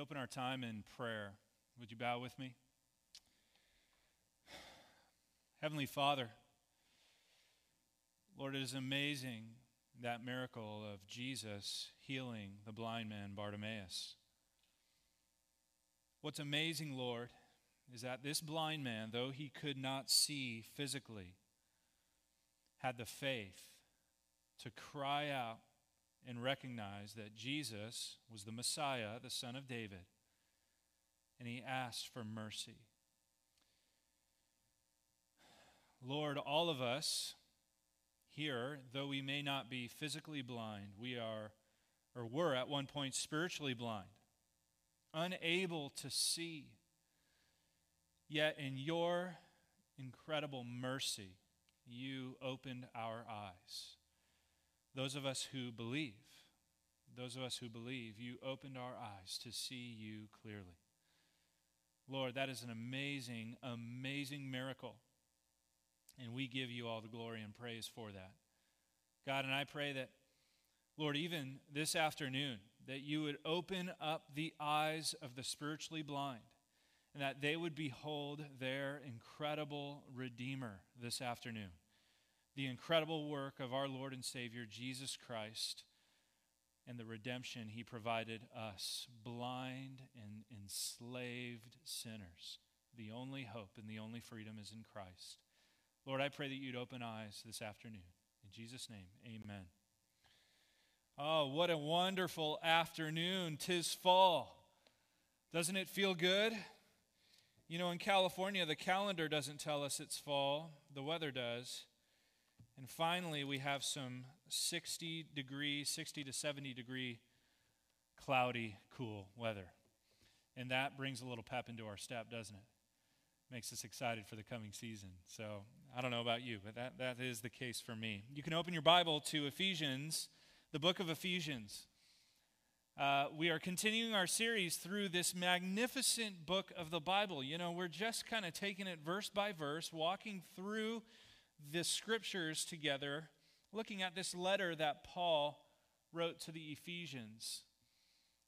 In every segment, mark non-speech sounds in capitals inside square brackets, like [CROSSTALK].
open our time in prayer? Would you bow with me? Heavenly Father, Lord, it is amazing that miracle of Jesus healing the blind man Bartimaeus. What's amazing, Lord, is that this blind man, though he could not see physically, had the faith to cry out and recognize that Jesus was the Messiah, the Son of David, and he asked for mercy. Lord, all of us here, though we may not be physically blind, we are, or were at one point spiritually blind, unable to see. Yet in your incredible mercy, you opened our eyes. Those of us who believe, those of us who believe, you opened our eyes to see you clearly. Lord, that is an amazing, amazing miracle. And we give you all the glory and praise for that. God, and I pray that, Lord, even this afternoon, that you would open up the eyes of the spiritually blind and that they would behold their incredible Redeemer this afternoon the incredible work of our Lord and Savior, Jesus Christ, and the redemption he provided us, blind and enslaved sinners. The only hope and the only freedom is in Christ. Lord, I pray that you'd open eyes this afternoon. In Jesus' name, amen. Oh, what a wonderful afternoon. Tis fall. Doesn't it feel good? You know, in California, the calendar doesn't tell us it's fall, the weather does. And finally, we have some 60 degree, 60 to 70 degree cloudy, cool weather. And that brings a little pep into our step, doesn't it? Makes us excited for the coming season. So I don't know about you, but that, that is the case for me. You can open your Bible to Ephesians, the book of Ephesians. Uh, we are continuing our series through this magnificent book of the Bible. You know, we're just kind of taking it verse by verse, walking through the scriptures together, looking at this letter that Paul wrote to the Ephesians.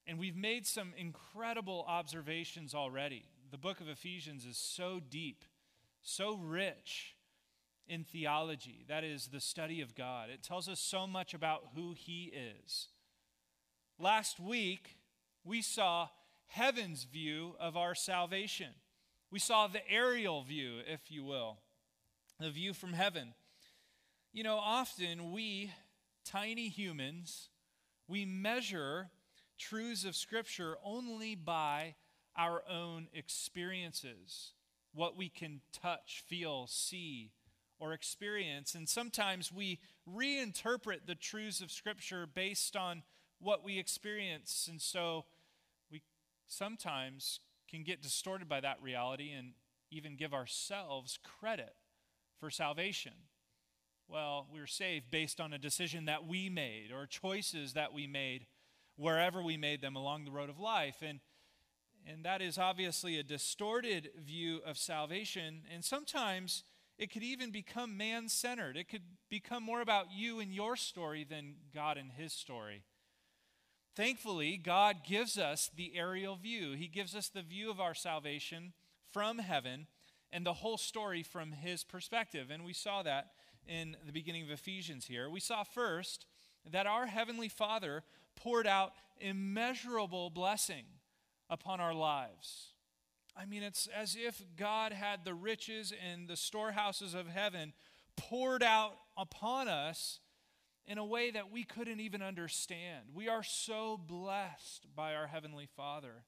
And we've made some incredible observations already. The book of Ephesians is so deep, so rich in theology. That is the study of God. It tells us so much about who He is. Last week, we saw heaven's view of our salvation. We saw the aerial view, if you will the view from heaven. You know, often we, tiny humans, we measure truths of Scripture only by our own experiences, what we can touch, feel, see, or experience. And sometimes we reinterpret the truths of Scripture based on what we experience. And so we sometimes can get distorted by that reality and even give ourselves credit for salvation? Well, we were saved based on a decision that we made or choices that we made wherever we made them along the road of life. And, and that is obviously a distorted view of salvation. And sometimes it could even become man centered. It could become more about you and your story than God and his story. Thankfully, God gives us the aerial view. He gives us the view of our salvation from heaven and the whole story from his perspective. And we saw that in the beginning of Ephesians here. We saw first that our Heavenly Father poured out immeasurable blessing upon our lives. I mean, it's as if God had the riches and the storehouses of heaven poured out upon us in a way that we couldn't even understand. We are so blessed by our Heavenly Father.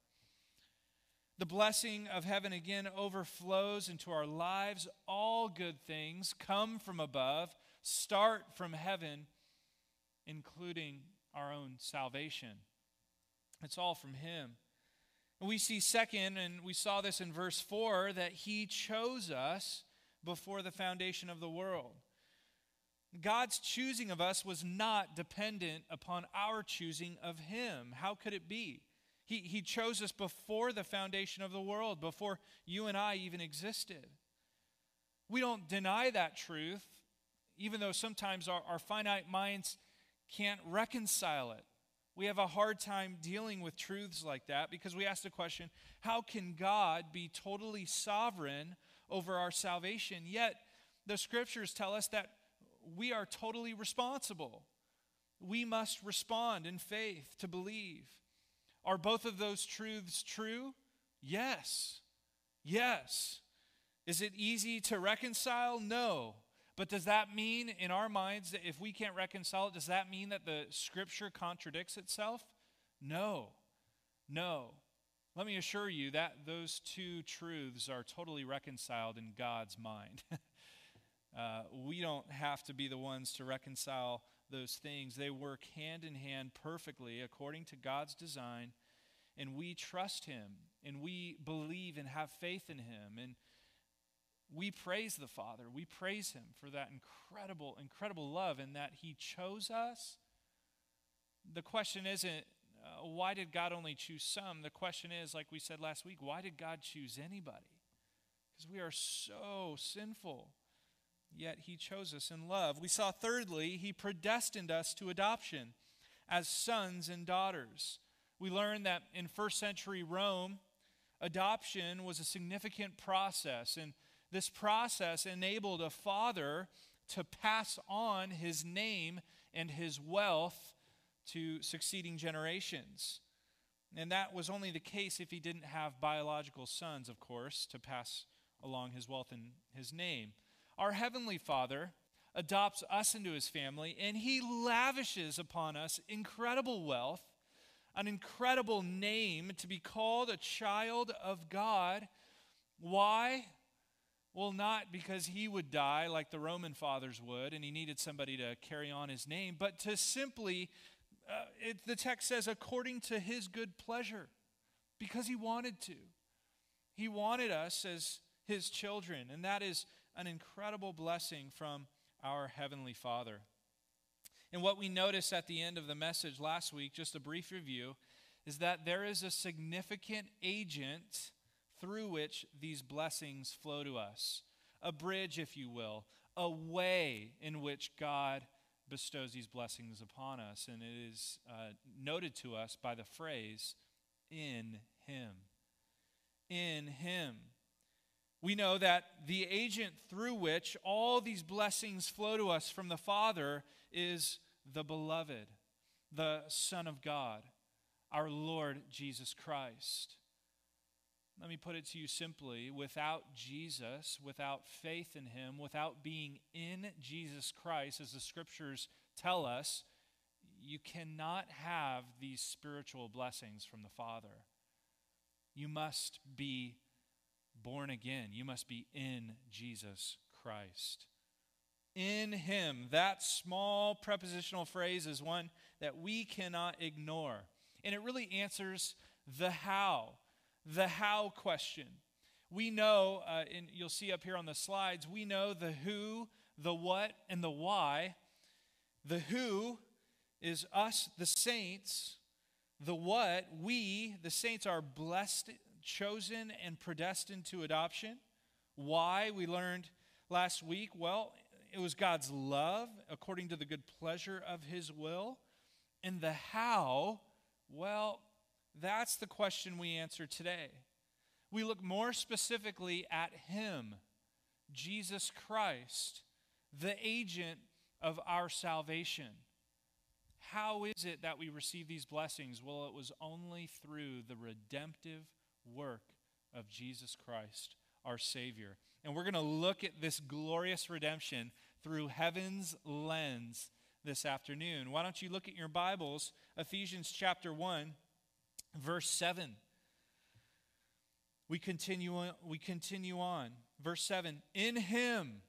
The blessing of heaven again overflows into our lives. All good things come from above, start from heaven, including our own salvation. It's all from Him. we see, second, and we saw this in verse 4, that He chose us before the foundation of the world. God's choosing of us was not dependent upon our choosing of Him. How could it be? He, he chose us before the foundation of the world, before you and I even existed. We don't deny that truth, even though sometimes our, our finite minds can't reconcile it. We have a hard time dealing with truths like that because we ask the question how can God be totally sovereign over our salvation? Yet the scriptures tell us that we are totally responsible. We must respond in faith to believe. Are both of those truths true? Yes. Yes. Is it easy to reconcile? No. But does that mean in our minds that if we can't reconcile it, does that mean that the scripture contradicts itself? No. No. Let me assure you that those two truths are totally reconciled in God's mind. [LAUGHS] uh, we don't have to be the ones to reconcile those things. They work hand in hand perfectly according to God's design, and we trust Him, and we believe and have faith in Him. And we praise the Father. We praise Him for that incredible, incredible love and that He chose us. The question isn't, uh, why did God only choose some? The question is, like we said last week, why did God choose anybody? Because we are so sinful. Yet He chose us in love. We saw, thirdly, He predestined us to adoption as sons and daughters. We learned that in first century Rome, adoption was a significant process. And this process enabled a father to pass on his name and his wealth to succeeding generations. And that was only the case if he didn't have biological sons, of course, to pass along his wealth and his name. Our Heavenly Father adopts us into his family, and he lavishes upon us incredible wealth, an incredible name to be called a child of God. Why? Well, not because he would die like the Roman fathers would and he needed somebody to carry on his name, but to simply, uh, it, the text says, according to his good pleasure, because he wanted to. He wanted us as his children, and that is an incredible blessing from our Heavenly Father. And what we noticed at the end of the message last week, just a brief review, is that there is a significant agent through which these blessings flow to us. A bridge, if you will, a way in which God bestows these blessings upon us. And it is uh, noted to us by the phrase, in Him. In Him. We know that the agent through which all these blessings flow to us from the Father is the beloved, the Son of God, our Lord Jesus Christ. Let me put it to you simply without Jesus, without faith in Him, without being in Jesus Christ, as the scriptures tell us, you cannot have these spiritual blessings from the Father. You must be born again, you must be in Jesus Christ. In Him. That small prepositional phrase is one that we cannot ignore. And it really answers the how the how question. We know, uh, and you'll see up here on the slides, we know the who, the what, and the why. The who is us, the saints. The what, we, the saints, are blessed, chosen, and predestined to adoption. Why, we learned last week, well, it was God's love according to the good pleasure of his will. And the how, well, that's the question we answer today. We look more specifically at Him, Jesus Christ, the agent of our salvation. How is it that we receive these blessings? Well, it was only through the redemptive work of Jesus Christ, our Savior. And we're going to look at this glorious redemption through heaven's lens this afternoon. Why don't you look at your Bibles, Ephesians chapter 1 Verse 7. We continue on, we continue on. Verse 7. In him,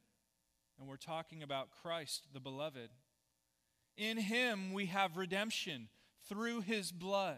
and we're talking about Christ the beloved. In him we have redemption through his blood,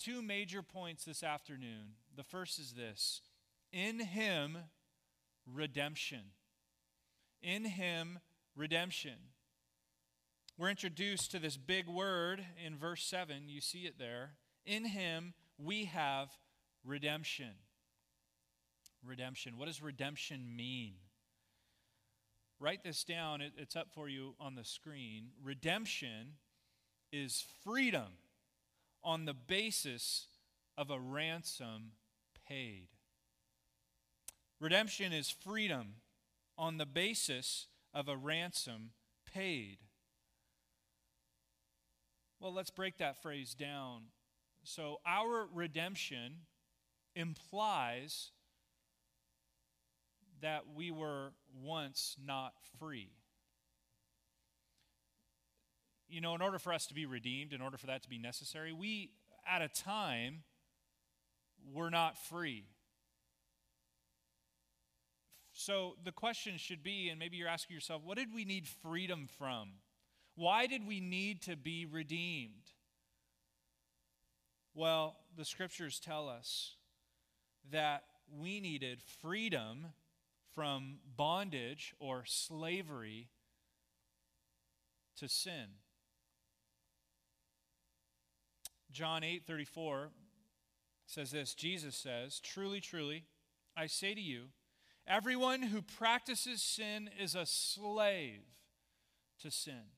Two major points this afternoon. The first is this In Him, redemption. In Him, redemption. We're introduced to this big word in verse 7. You see it there. In Him, we have redemption. Redemption. What does redemption mean? Write this down, it's up for you on the screen. Redemption is freedom on the basis of a ransom paid. Redemption is freedom on the basis of a ransom paid. Well, let's break that phrase down. So, our redemption implies that we were once not free. You know, in order for us to be redeemed, in order for that to be necessary, we, at a time, were not free. So the question should be, and maybe you're asking yourself, what did we need freedom from? Why did we need to be redeemed? Well, the scriptures tell us that we needed freedom from bondage or slavery to sin. John 8:34 says this, Jesus says, "Truly, truly, I say to you, everyone who practices sin is a slave to sin."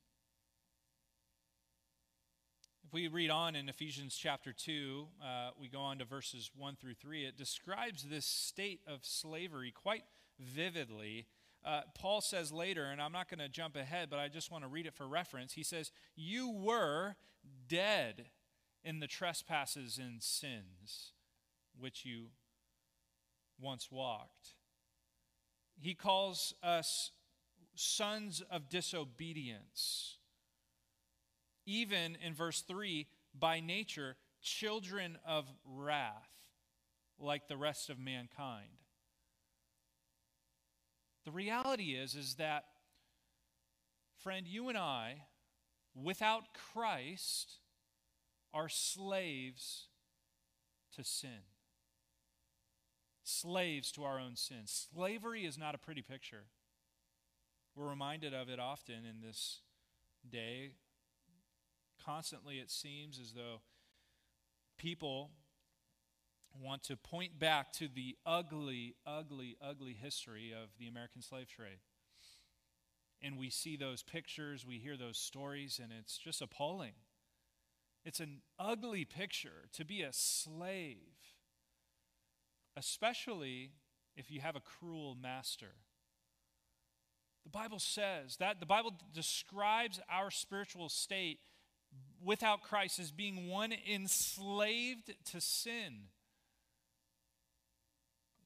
If we read on in Ephesians chapter 2, uh, we go on to verses 1 through 3, it describes this state of slavery quite vividly. Uh, Paul says later, and I'm not going to jump ahead, but I just want to read it for reference. He says, You were dead in the trespasses and sins which you once walked. He calls us sons of disobedience. Even in verse 3, by nature, children of wrath, like the rest of mankind. The reality is is that friend, you and I without Christ are slaves to sin. Slaves to our own sin. Slavery is not a pretty picture. We're reminded of it often in this day. Constantly, it seems as though people want to point back to the ugly, ugly, ugly history of the American slave trade. And we see those pictures, we hear those stories, and it's just appalling. It's an ugly picture to be a slave, especially if you have a cruel master. The Bible says that the Bible describes our spiritual state without Christ as being one enslaved to sin.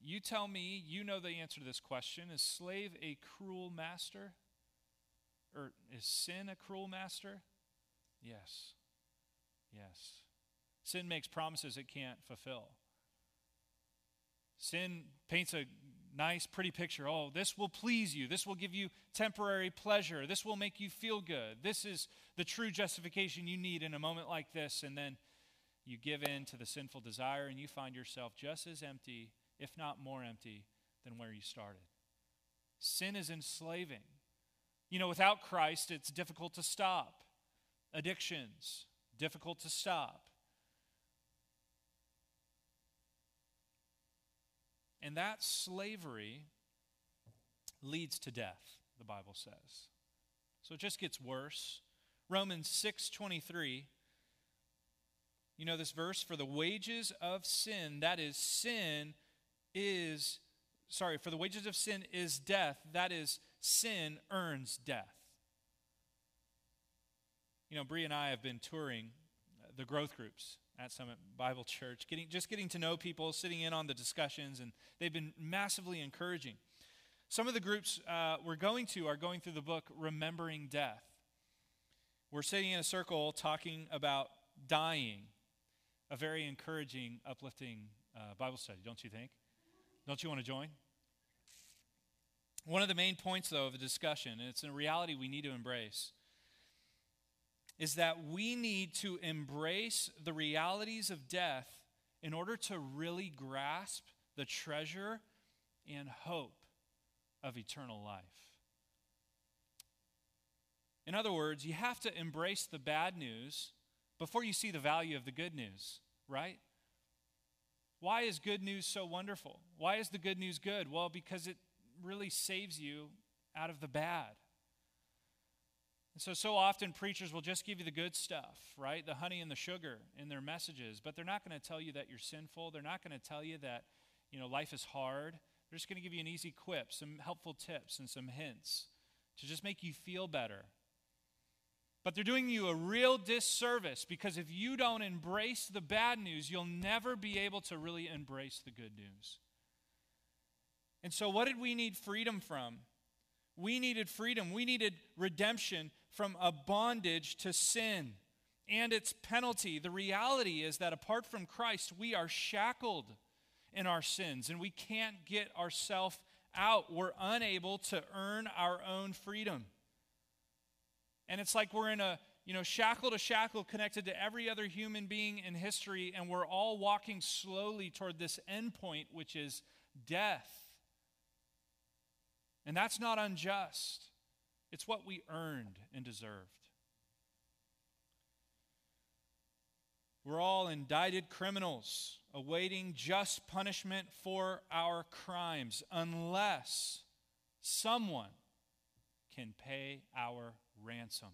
You tell me, you know the answer to this question. Is slave a cruel master? Or is sin a cruel master? Yes. Yes. Sin makes promises it can't fulfill. Sin paints a nice, pretty picture. Oh, this will please you. This will give you temporary pleasure. This will make you feel good. This is the true justification you need in a moment like this. And then you give in to the sinful desire and you find yourself just as empty, if not more empty, than where you started. Sin is enslaving. You know, without Christ, it's difficult to stop. Addictions, difficult to stop. And that slavery leads to death, the Bible says. So it just gets worse. Romans 6:23 You know this verse for the wages of sin that is sin is sorry for the wages of sin is death that is sin earns death. You know, Bree and I have been touring the growth groups at Summit Bible Church, getting, just getting to know people, sitting in on the discussions, and they've been massively encouraging. Some of the groups uh, we're going to are going through the book Remembering Death. We're sitting in a circle talking about dying, a very encouraging, uplifting uh, Bible study, don't you think? Don't you want to join? One of the main points, though, of the discussion, and it's a reality we need to embrace, is that we need to embrace the realities of death in order to really grasp the treasure and hope of eternal life. In other words, you have to embrace the bad news before you see the value of the good news, right? Why is good news so wonderful? Why is the good news good? Well, because it really saves you out of the bad. And so, so often preachers will just give you the good stuff, right? The honey and the sugar in their messages, but they're not going to tell you that you're sinful. They're not going to tell you that, you know, life is hard. They're just going to give you an easy quip, some helpful tips, and some hints to just make you feel better. But they're doing you a real disservice because if you don't embrace the bad news, you'll never be able to really embrace the good news. And so, what did we need freedom from? We needed freedom. We needed redemption from a bondage to sin and its penalty. The reality is that apart from Christ, we are shackled in our sins and we can't get ourselves out. We're unable to earn our own freedom. And it's like we're in a, you know, shackle to shackle connected to every other human being in history, and we're all walking slowly toward this end point, which is death. And that's not unjust. It's what we earned and deserved. We're all indicted criminals awaiting just punishment for our crimes unless someone can pay our ransom.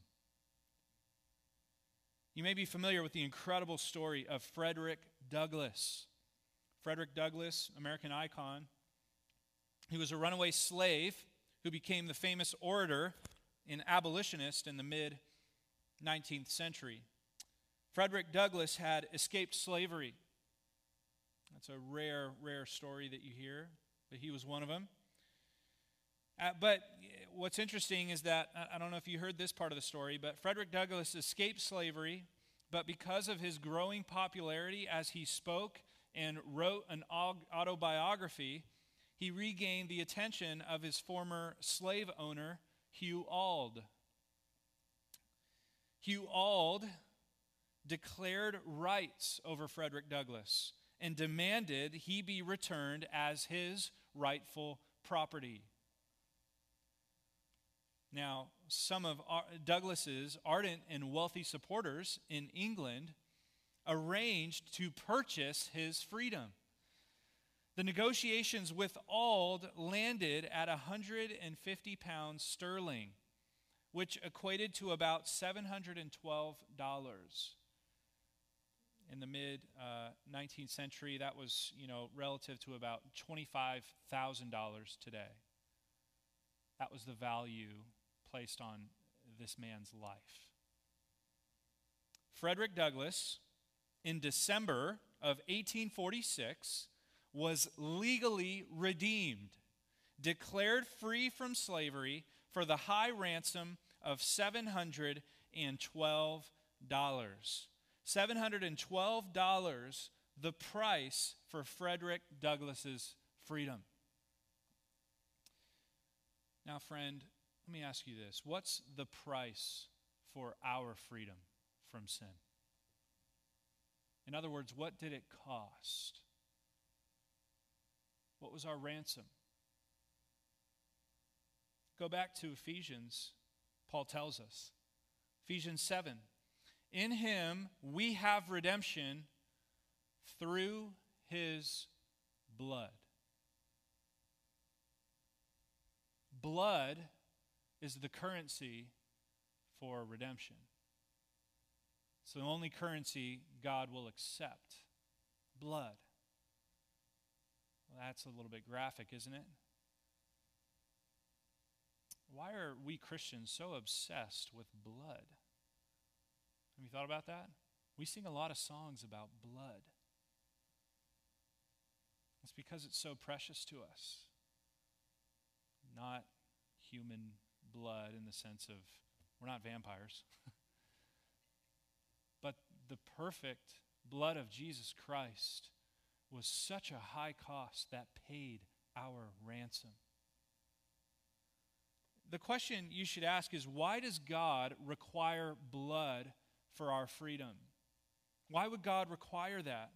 You may be familiar with the incredible story of Frederick Douglass. Frederick Douglass, American icon, he was a runaway slave who became the famous orator and abolitionist in the mid 19th century. Frederick Douglass had escaped slavery. That's a rare, rare story that you hear, but he was one of them. Uh, but what's interesting is that, I don't know if you heard this part of the story, but Frederick Douglass escaped slavery, but because of his growing popularity as he spoke and wrote an autobiography, he regained the attention of his former slave owner, Hugh Auld. Hugh Auld declared rights over Frederick Douglass and demanded he be returned as his rightful property. Now, some of Douglass's ardent and wealthy supporters in England arranged to purchase his freedom. The negotiations with Auld landed at 150 pounds sterling, which equated to about $712. In the mid uh, 19th century, that was, you know, relative to about $25,000 today. That was the value placed on this man's life. Frederick Douglass, in December of 1846, was legally redeemed, declared free from slavery for the high ransom of $712. $712, the price for Frederick Douglass's freedom. Now, friend, let me ask you this what's the price for our freedom from sin? In other words, what did it cost? What was our ransom? Go back to Ephesians, Paul tells us. Ephesians 7. In him we have redemption through his blood. Blood is the currency for redemption. It's the only currency God will accept blood. Well, that's a little bit graphic, isn't it? Why are we Christians so obsessed with blood? Have you thought about that? We sing a lot of songs about blood. It's because it's so precious to us, not human blood in the sense of we're not vampires. [LAUGHS] but the perfect blood of Jesus Christ was such a high cost that paid our ransom. The question you should ask is why does God require blood for our freedom. Why would God require that?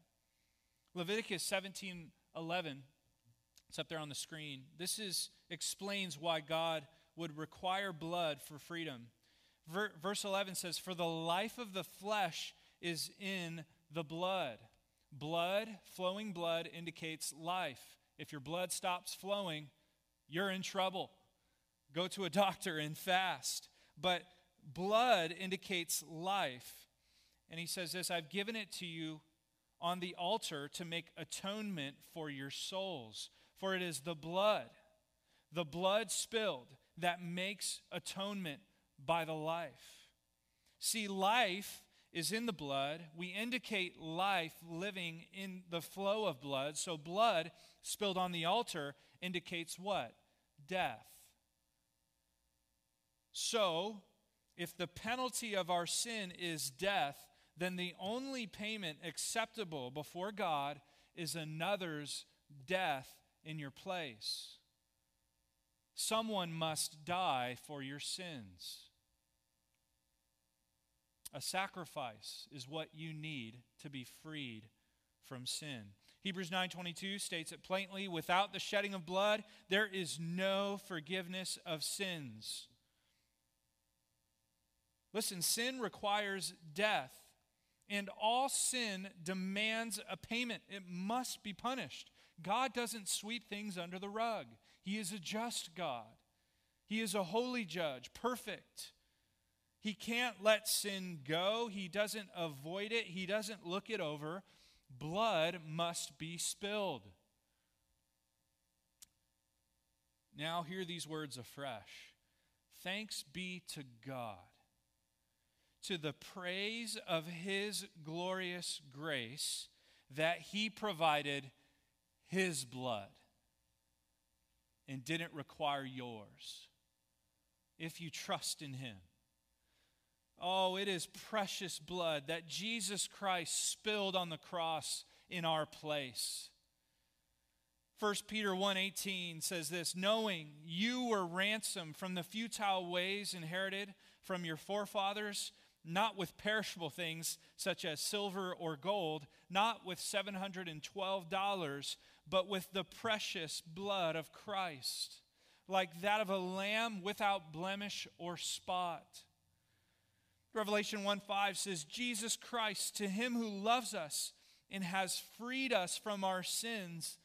Leviticus 17 11, it's up there on the screen. This is, explains why God would require blood for freedom. Ver, verse 11 says, For the life of the flesh is in the blood. Blood, flowing blood, indicates life. If your blood stops flowing, you're in trouble. Go to a [LAUGHS] doctor and fast. But blood indicates life. And he says this I've given it to you on the altar to make atonement for your souls. For it is the blood, the blood spilled, that makes atonement by the life. See, life is in the blood. We indicate life living in the flow of blood. So, blood spilled on the altar indicates what? Death. So, if the penalty of our sin is death, then the only payment acceptable before God is another's death in your place. Someone must die for your sins. A sacrifice is what you need to be freed from sin. Hebrews 9:22 states it plainly, without the shedding of blood there is no forgiveness of sins. Listen, sin requires death, and all sin demands a payment. It must be punished. God doesn't sweep things under the rug. He is a just God. He is a holy judge, perfect. He can't let sin go. He doesn't avoid it. He doesn't look it over. Blood must be spilled. Now, hear these words afresh. Thanks be to God, to the praise of His glorious grace, that He provided His blood and didn't require yours if you trust in Him. Oh, it is precious blood that Jesus Christ spilled on the cross in our place. 1 Peter 1:18 says this, knowing you were ransomed from the futile ways inherited from your forefathers, not with perishable things such as silver or gold, not with $712, but with the precious blood of Christ, like that of a lamb without blemish or spot. Revelation 1 5 says, Jesus Christ, to him who loves us and has freed us from our sins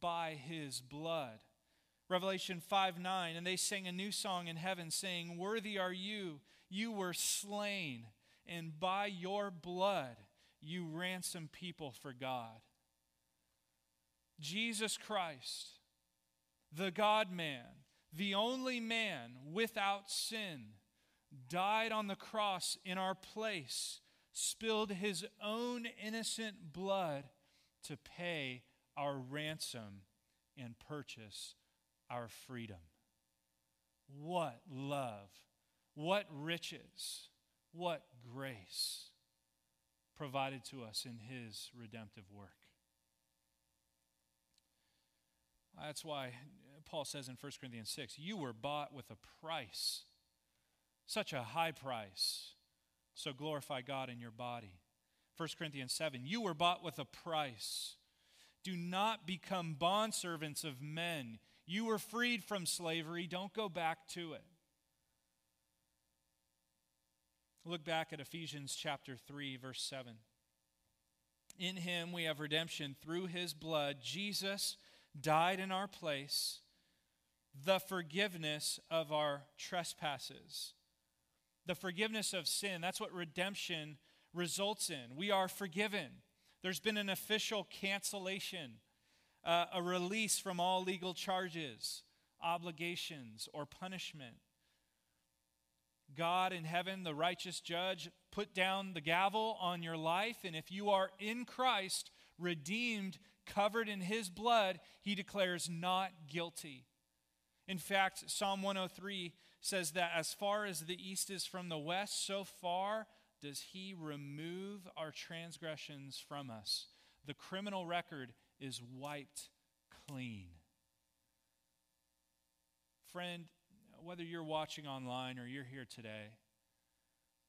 by his blood. Revelation 5 9, and they sang a new song in heaven, saying, Worthy are you, you were slain, and by your blood you ransom people for God. Jesus Christ, the God man, the only man without sin died on the cross in our place, spilled his own innocent blood to pay our ransom and purchase our freedom. What love, what riches, what grace provided to us in his redemptive work. That's why Paul says in 1 Corinthians 6 you were bought with a price. Such a high price. So glorify God in your body. 1 Corinthians 7 You were bought with a price. Do not become bondservants of men. You were freed from slavery. Don't go back to it. Look back at Ephesians chapter 3, verse 7. In him we have redemption through his blood. Jesus died in our place, the forgiveness of our trespasses the forgiveness of sin. That's what redemption results in. We are forgiven. There's been an official cancellation, uh, a release from all legal charges, obligations, or punishment. God in heaven, the righteous judge, put down the gavel on your life, and if you are in Christ, redeemed, covered in his blood, he declares not guilty. In fact, Psalm 103 says that as far as the east is from the west, so far does he remove our transgressions from us. The criminal record is wiped clean. Friend, whether you're watching online or you're here today,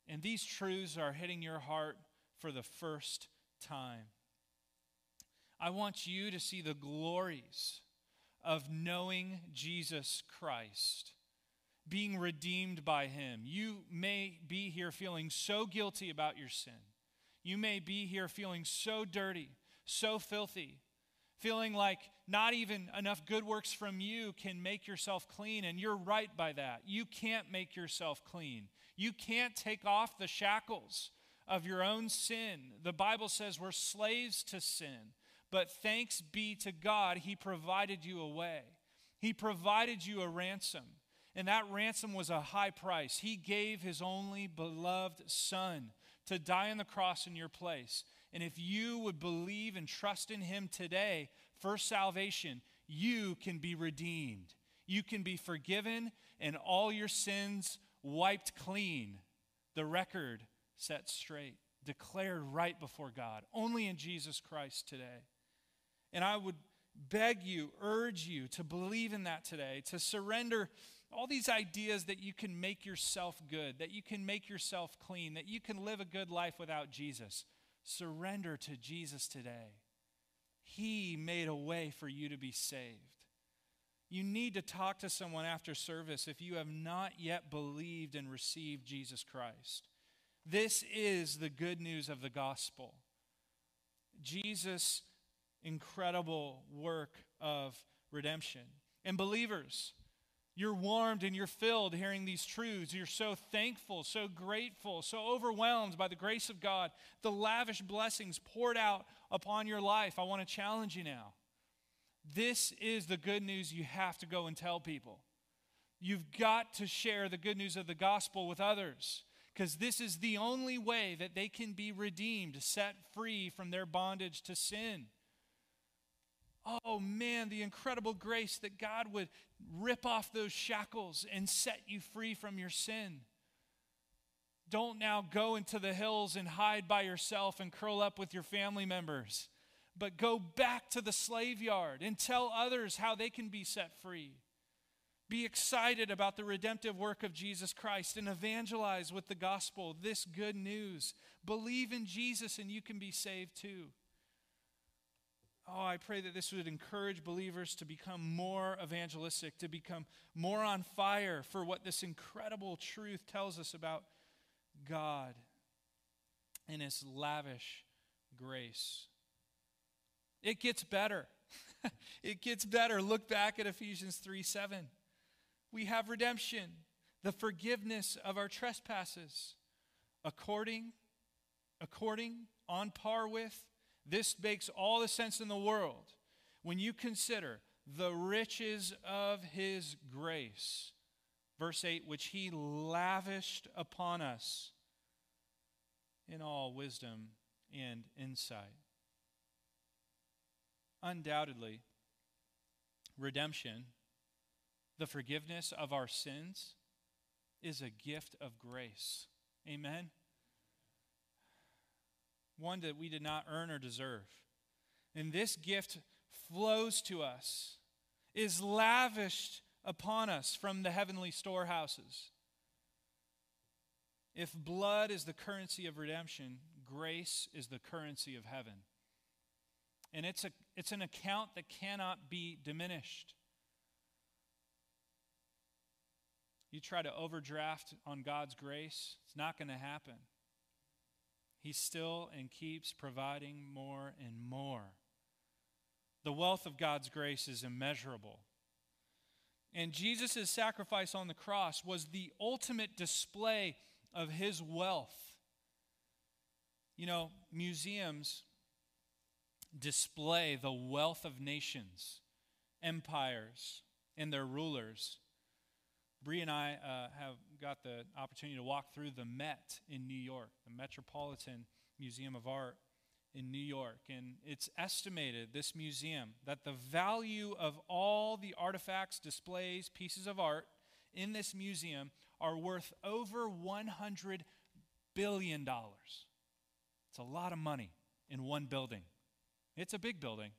and these truths are hitting your heart for the first time. I want you to see the glories of knowing Jesus Christ, being redeemed by Him. You may be here feeling so guilty about your sin. You may be here feeling so dirty, so filthy, feeling like not even enough good works from you can make yourself clean, and you're right by that. You can't make yourself clean. You can't take off the shackles of your own sin. The Bible says we're slaves to sin, but thanks be to God, He provided you a way. He provided you a ransom, and that ransom was a high price. He gave His only beloved Son to die on the cross in your place. And if you would believe and trust in him today for salvation, you can be redeemed. You can be forgiven and all your sins wiped clean. The record set straight, declared right before God, only in Jesus Christ today. And I would beg you, urge you to believe in that today, to surrender all these ideas that you can make yourself good, that you can make yourself clean, that you can live a good life without Jesus. Surrender to Jesus today. He made a way for you to be saved. You need to talk to someone after service if you have not yet believed and received Jesus Christ. This is the good news of the gospel. Jesus' incredible work of redemption. And believers, you're warmed and you're filled hearing these truths. You're so thankful, so grateful, so overwhelmed by the grace of God, the lavish blessings poured out upon your life. I want to challenge you now. This is the good news you have to go and tell people. You've got to share the good news of the gospel with others because this is the only way that they can be redeemed, set free from their bondage to sin. Oh man, the incredible grace that God would rip off those shackles and set you free from your sin. Don't now go into the hills and hide by yourself and curl up with your family members, but go back to the slave yard and tell others how they can be set free. Be excited about the redemptive work of Jesus Christ and evangelize with the gospel, this good news. Believe in Jesus and you can be saved too. Oh, I pray that this would encourage believers to become more evangelistic, to become more on fire for what this incredible truth tells us about God and His lavish grace. It gets better. [LAUGHS] it gets better. Look back at Ephesians 3 7. We have redemption, the forgiveness of our trespasses, according, according, on par with, this makes all the sense in the world when you consider the riches of his grace. Verse 8, which he lavished upon us in all wisdom and insight. Undoubtedly, redemption, the forgiveness of our sins, is a gift of grace. Amen one that we did not earn or deserve. And this gift flows to us, is lavished upon us from the heavenly storehouses. If blood is the currency of redemption, grace is the currency of heaven. And it's, a, it's an account that cannot be diminished. You try to overdraft on God's grace, it's not going to happen. He still and keeps providing more and more. The wealth of God's grace is immeasurable. And Jesus' sacrifice on the cross was the ultimate display of his wealth. You know, museums display the wealth of nations, empires, and their rulers. Bree and I uh, have got the opportunity to walk through the Met in New York, the Metropolitan Museum of Art in New York. And it's estimated, this museum, that the value of all the artifacts, displays, pieces of art in this museum are worth over $100 billion. It's a lot of money in one building. It's a big building,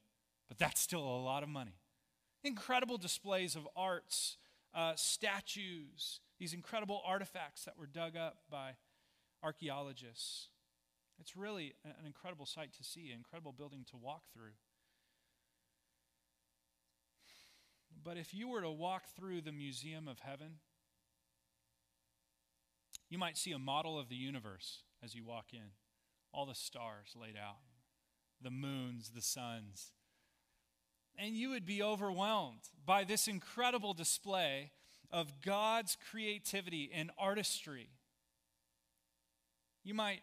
but that's still a lot of money. Incredible displays of arts uh, statues, these incredible artifacts that were dug up by archaeologists. It's really an incredible sight to see, an incredible building to walk through. But if you were to walk through the Museum of Heaven, you might see a model of the universe as you walk in. All the stars laid out, the moons, the suns. And you would be overwhelmed by this incredible display of God's creativity and artistry. You might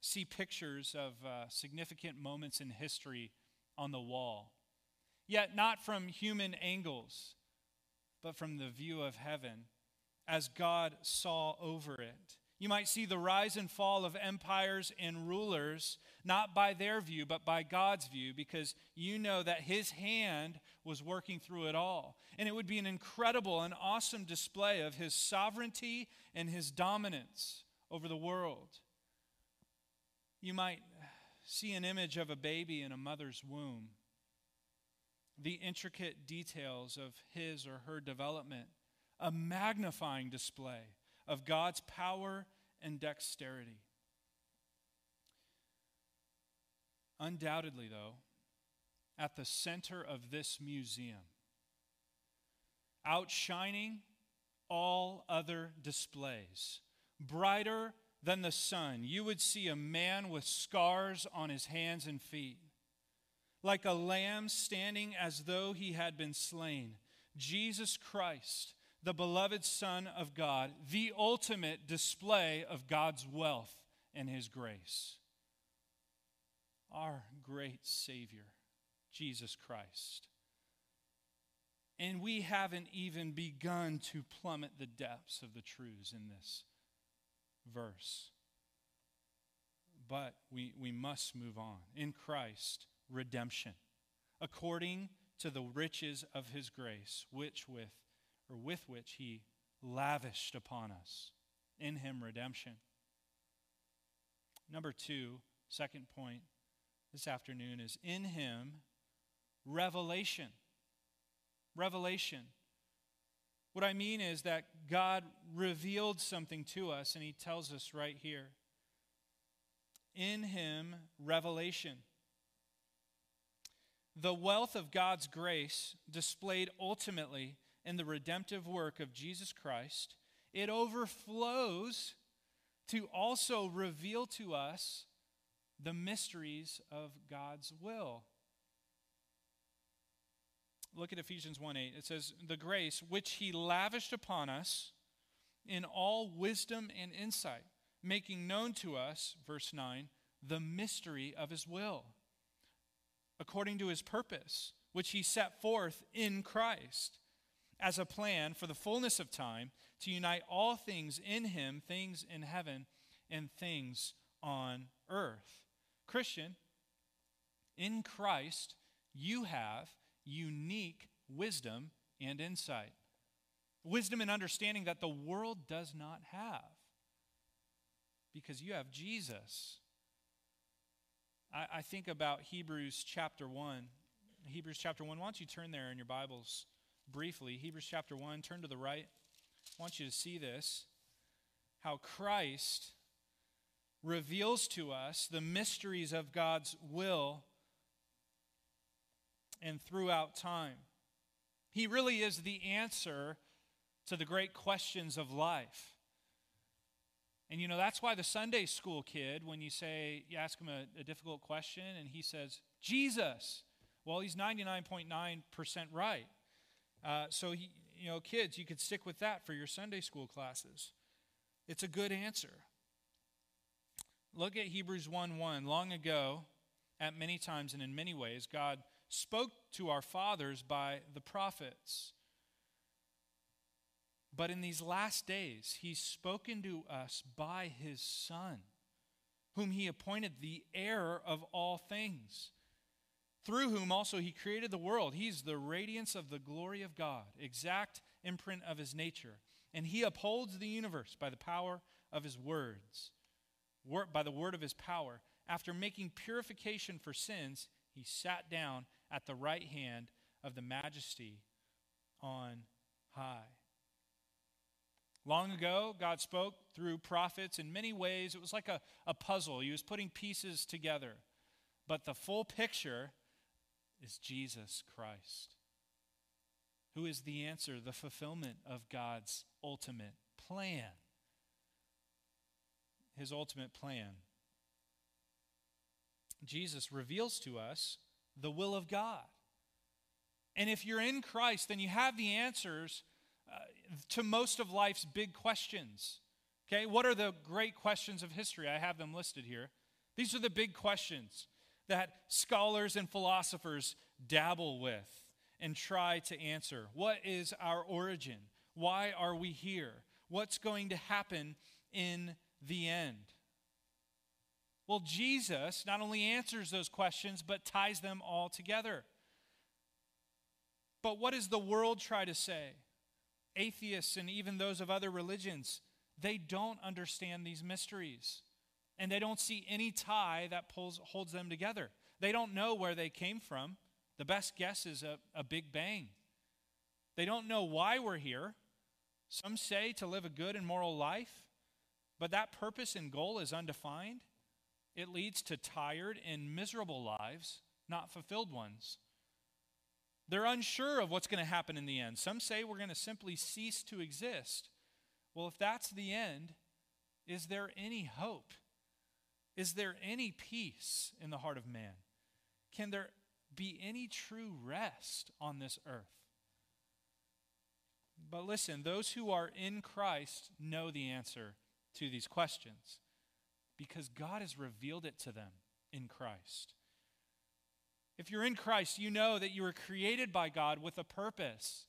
see pictures of uh, significant moments in history on the wall, yet not from human angles, but from the view of heaven as God saw over it. You might see the rise and fall of empires and rulers, not by their view, but by God's view, because you know that His hand was working through it all. And it would be an incredible and awesome display of His sovereignty and His dominance over the world. You might see an image of a baby in a mother's womb, the intricate details of his or her development, a magnifying display of God's power and dexterity. Undoubtedly, though, at the center of this museum, outshining all other displays, brighter than the sun, you would see a man with scars on his hands and feet. Like a lamb standing as though he had been slain, Jesus Christ, the beloved Son of God, the ultimate display of God's wealth and his grace. Our great Savior, Jesus Christ. And we haven't even begun to plummet the depths of the truths in this verse. But we, we must move on. In Christ, redemption, according to the riches of his grace, which with or with which he lavished upon us. In him redemption. Number two, second point this afternoon is in him revelation. Revelation. What I mean is that God revealed something to us, and He tells us right here. In Him, revelation. The wealth of God's grace displayed ultimately in the redemptive work of Jesus Christ, it overflows to also reveal to us the mysteries of God's will. Look at Ephesians 1 8. It says, The grace which he lavished upon us in all wisdom and insight, making known to us, verse 9, the mystery of his will, according to his purpose, which he set forth in Christ as a plan for the fullness of time to unite all things in him, things in heaven and things on earth. Christian, in Christ, you have unique wisdom and insight. Wisdom and understanding that the world does not have because you have Jesus. I, I think about Hebrews chapter 1. Hebrews chapter 1. Why don't you turn there in your Bibles briefly? Hebrews chapter 1, turn to the right. I want you to see this how Christ reveals to us the mysteries of God's will and throughout time. He really is the answer to the great questions of life. And you know, that's why the Sunday school kid, when you say, you ask him a, a difficult question and he says, Jesus, well, he's 99.9% right. Uh, so, he, you know, kids, you could stick with that for your Sunday school classes. It's a good answer. Look at Hebrews 1 1. Long ago, at many times and in many ways, God spoke to our fathers by the prophets. But in these last days, he's spoken to us by his Son, whom he appointed the heir of all things, through whom also he created the world. He's the radiance of the glory of God, exact imprint of his nature. And he upholds the universe by the power of his words, by the word of his power. After making purification for sins, he sat down at the right hand of the majesty on high. Long ago, God spoke through prophets in many ways. It was like a, a puzzle, He was putting pieces together. But the full picture is Jesus Christ, who is the answer, the fulfillment of God's ultimate plan. His ultimate plan. Jesus reveals to us the will of God. And if you're in Christ, then you have the answers uh, to most of life's big questions. Okay, what are the great questions of history? I have them listed here. These are the big questions that scholars and philosophers dabble with and try to answer. What is our origin? Why are we here? What's going to happen in the end? Well, Jesus not only answers those questions, but ties them all together. But what does the world try to say? Atheists and even those of other religions, they don't understand these mysteries. And they don't see any tie that pulls, holds them together. They don't know where they came from. The best guess is a, a big bang. They don't know why we're here. Some say to live a good and moral life, but that purpose and goal is undefined. It leads to tired and miserable lives, not fulfilled ones. They're unsure of what's going to happen in the end. Some say we're going to simply cease to exist. Well, if that's the end, is there any hope? Is there any peace in the heart of man? Can there be any true rest on this earth? But listen, those who are in Christ know the answer to these questions because God has revealed it to them in Christ. If you're in Christ, you know that you were created by God with a purpose.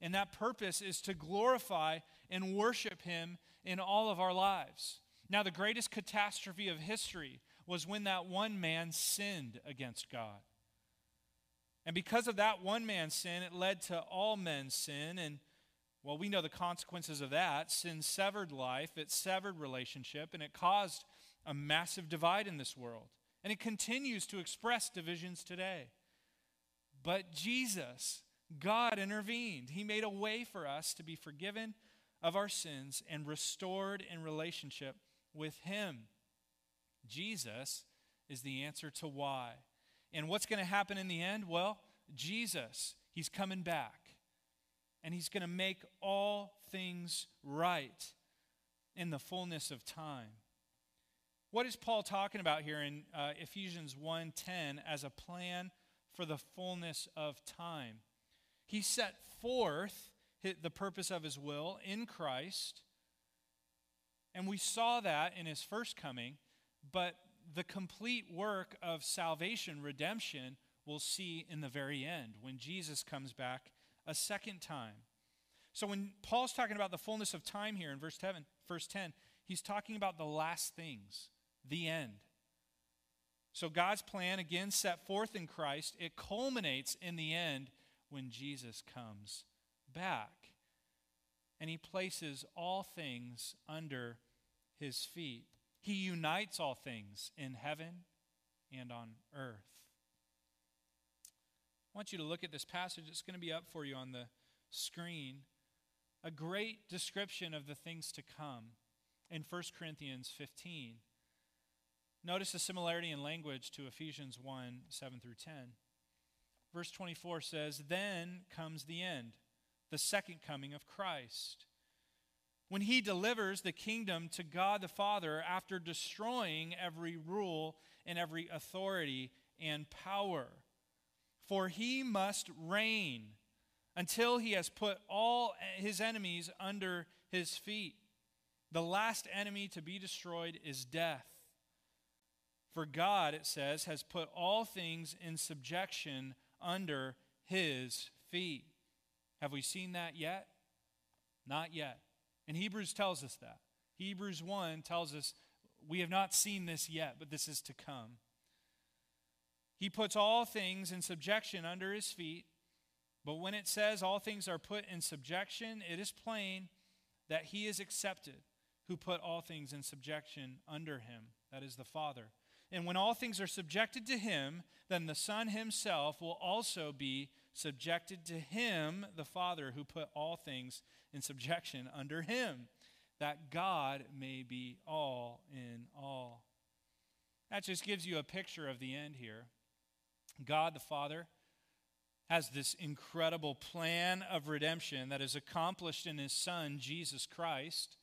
And that purpose is to glorify and worship Him in all of our lives. Now, the greatest catastrophe of history was when that one man sinned against God. And because of that one man's sin, it led to all men's sin. And, well, we know the consequences of that. Sin severed life, it severed relationship, and it caused a massive divide in this world. And it continues to express divisions today. But Jesus, God intervened. He made a way for us to be forgiven of our sins and restored in relationship with Him. Jesus is the answer to why. And what's going to happen in the end? Well, Jesus, He's coming back. And He's going to make all things right in the fullness of time. What is Paul talking about here in uh, Ephesians 1:10 as a plan for the fullness of time? He set forth the purpose of his will in Christ, and we saw that in his first coming, but the complete work of salvation, redemption, we'll see in the very end when Jesus comes back a second time. So when Paul's talking about the fullness of time here in verse 10, verse 10 he's talking about the last things the end. So God's plan, again set forth in Christ, it culminates in the end when Jesus comes back. And he places all things under his feet. He unites all things in heaven and on earth. I want you to look at this passage. It's going to be up for you on the screen. A great description of the things to come in 1 Corinthians 15. Notice the similarity in language to Ephesians 1 7 through 10. Verse 24 says, Then comes the end, the second coming of Christ. When he delivers the kingdom to God the Father after destroying every rule and every authority and power. For he must reign until he has put all his enemies under his feet. The last enemy to be destroyed is death. For God, it says, has put all things in subjection under his feet. Have we seen that yet? Not yet. And Hebrews tells us that. Hebrews 1 tells us we have not seen this yet, but this is to come. He puts all things in subjection under his feet. But when it says all things are put in subjection, it is plain that he is accepted who put all things in subjection under him. That is the Father. And when all things are subjected to him, then the Son himself will also be subjected to him, the Father, who put all things in subjection under him. that God may be all in all. That just gives you a picture of the end here. God the Father has this incredible plan of redemption that is accomplished in his Son, Jesus Christ.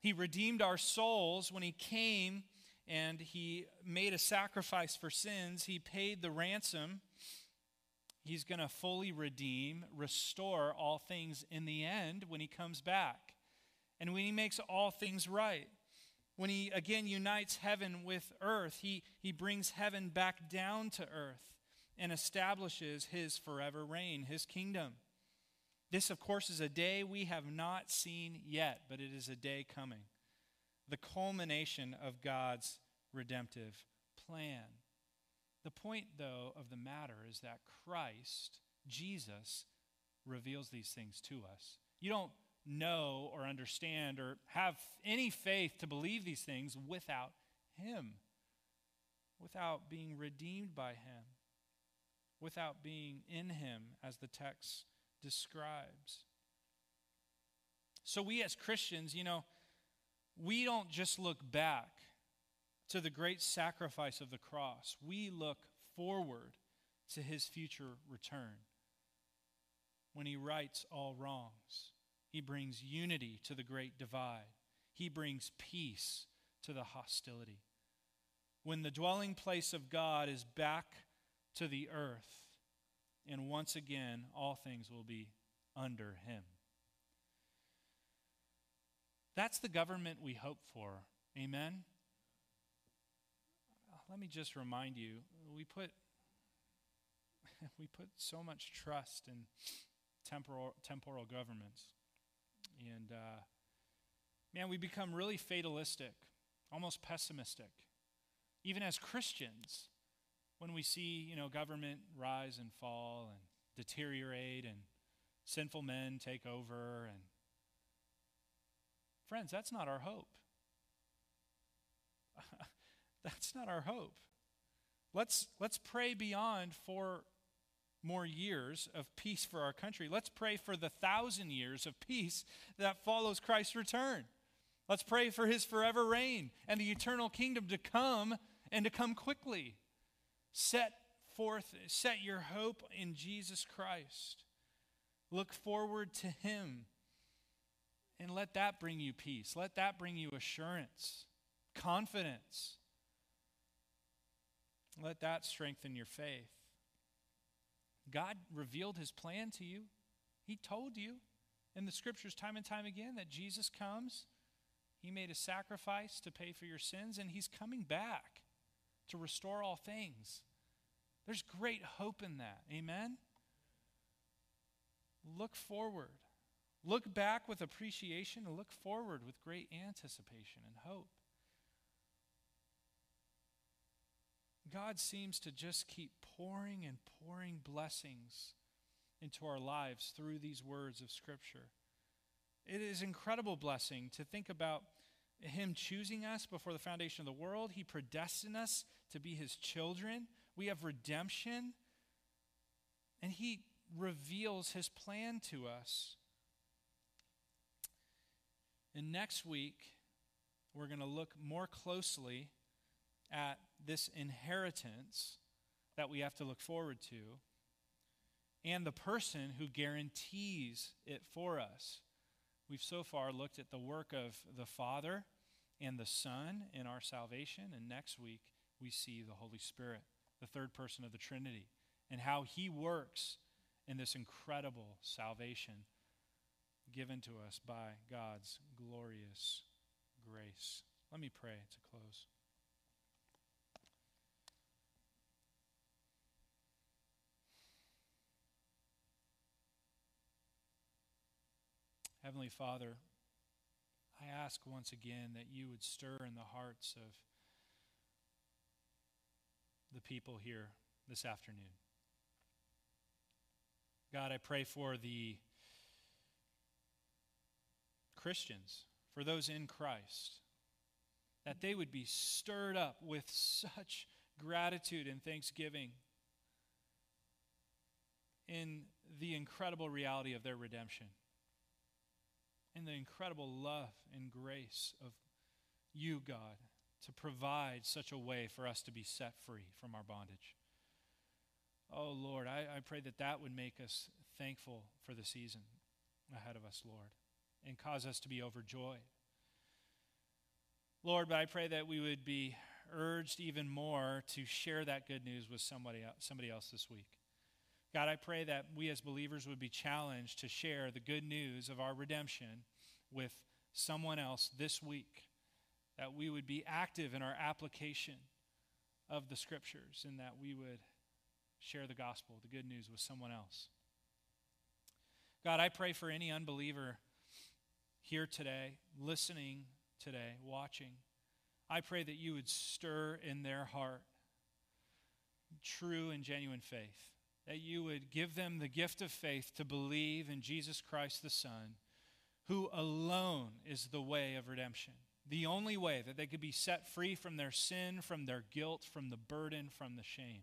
He redeemed our souls when he came and he made a sacrifice for sins. He paid the ransom. He's going to fully redeem, restore all things in the end when he comes back. And when he makes all things right. When he again unites heaven with earth, he, he brings heaven back down to earth and establishes his forever reign, his kingdom. This, of course, is a day we have not seen yet, but it is a day coming. The culmination of God's redemptive plan. The point, though, of the matter is that Christ, Jesus, reveals these things to us. You don't know or understand or have any faith to believe these things without Him, without being redeemed by Him without being in him, as the text describes. So, we as Christians, you know, we don't just look back to the great sacrifice of the cross, we look forward to his future return. When he rights all wrongs, he brings unity to the great divide, he brings peace to the hostility. When the dwelling place of God is back to the earth. And once again, all things will be under him. That's the government we hope for. Amen? Let me just remind you we put, [LAUGHS] we put so much trust in temporal, temporal governments. And uh, man, we become really fatalistic, almost pessimistic, even as Christians when we see, you know, government rise and fall and deteriorate and sinful men take over and friends, that's not our hope. [LAUGHS] that's not our hope. Let's let's pray beyond for more years of peace for our country. Let's pray for the thousand years of peace that follows Christ's return. Let's pray for his forever reign and the eternal kingdom to come and to come quickly. Set forth, set your hope in Jesus Christ. Look forward to Him. And let that bring you peace. Let that bring you assurance, confidence. Let that strengthen your faith. God revealed His plan to you. He told you in the scriptures time and time again that Jesus comes. He made a sacrifice to pay for your sins, and He's coming back to restore all things. There's great hope in that. Amen? Look forward. Look back with appreciation and look forward with great anticipation and hope. God seems to just keep pouring and pouring blessings into our lives through these words of Scripture. It is incredible blessing to think about him choosing us before the foundation of the world. He predestined us to be His children. We have redemption. And He reveals His plan to us. And next week, we're going to look more closely at this inheritance that we have to look forward to and the person who guarantees it for us. We've so far looked at the work of the Father and the Son in our salvation, and next week we see the Holy Spirit, the third person of the Trinity, and how he works in this incredible salvation given to us by God's glorious grace. Let me pray to close. Heavenly Father, I ask once again that you would stir in the hearts of the people here this afternoon. God, I pray for the Christians, for those in Christ, that they would be stirred up with such gratitude and thanksgiving in the incredible reality of their redemption. And the incredible love and grace of you, God, to provide such a way for us to be set free from our bondage. Oh, Lord, I, I pray that that would make us thankful for the season ahead of us, Lord, and cause us to be overjoyed. Lord, but I pray that we would be urged even more to share that good news with somebody else, somebody else this week. God, I pray that we as believers would be challenged to share the good news of our redemption with someone else this week. That we would be active in our application of the scriptures and that we would share the gospel, the good news with someone else. God, I pray for any unbeliever here today, listening today, watching. I pray that you would stir in their heart true and genuine faith that you would give them the gift of faith to believe in Jesus Christ the Son, who alone is the way of redemption. The only way that they could be set free from their sin, from their guilt, from the burden, from the shame.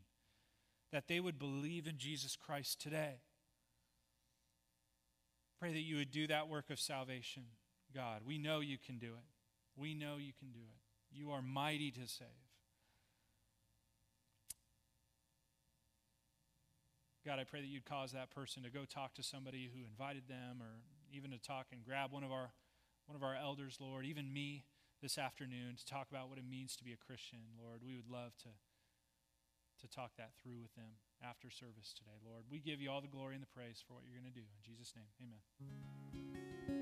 That they would believe in Jesus Christ today. Pray that you would do that work of salvation, God. We know you can do it. We know you can do it. You are mighty to save. God, I pray that you'd cause that person to go talk to somebody who invited them or even to talk and grab one of our one of our elders, Lord, even me this afternoon to talk about what it means to be a Christian, Lord. We would love to to talk that through with them after service today, Lord. We give you all the glory and the praise for what you're going to do. In Jesus' name, amen.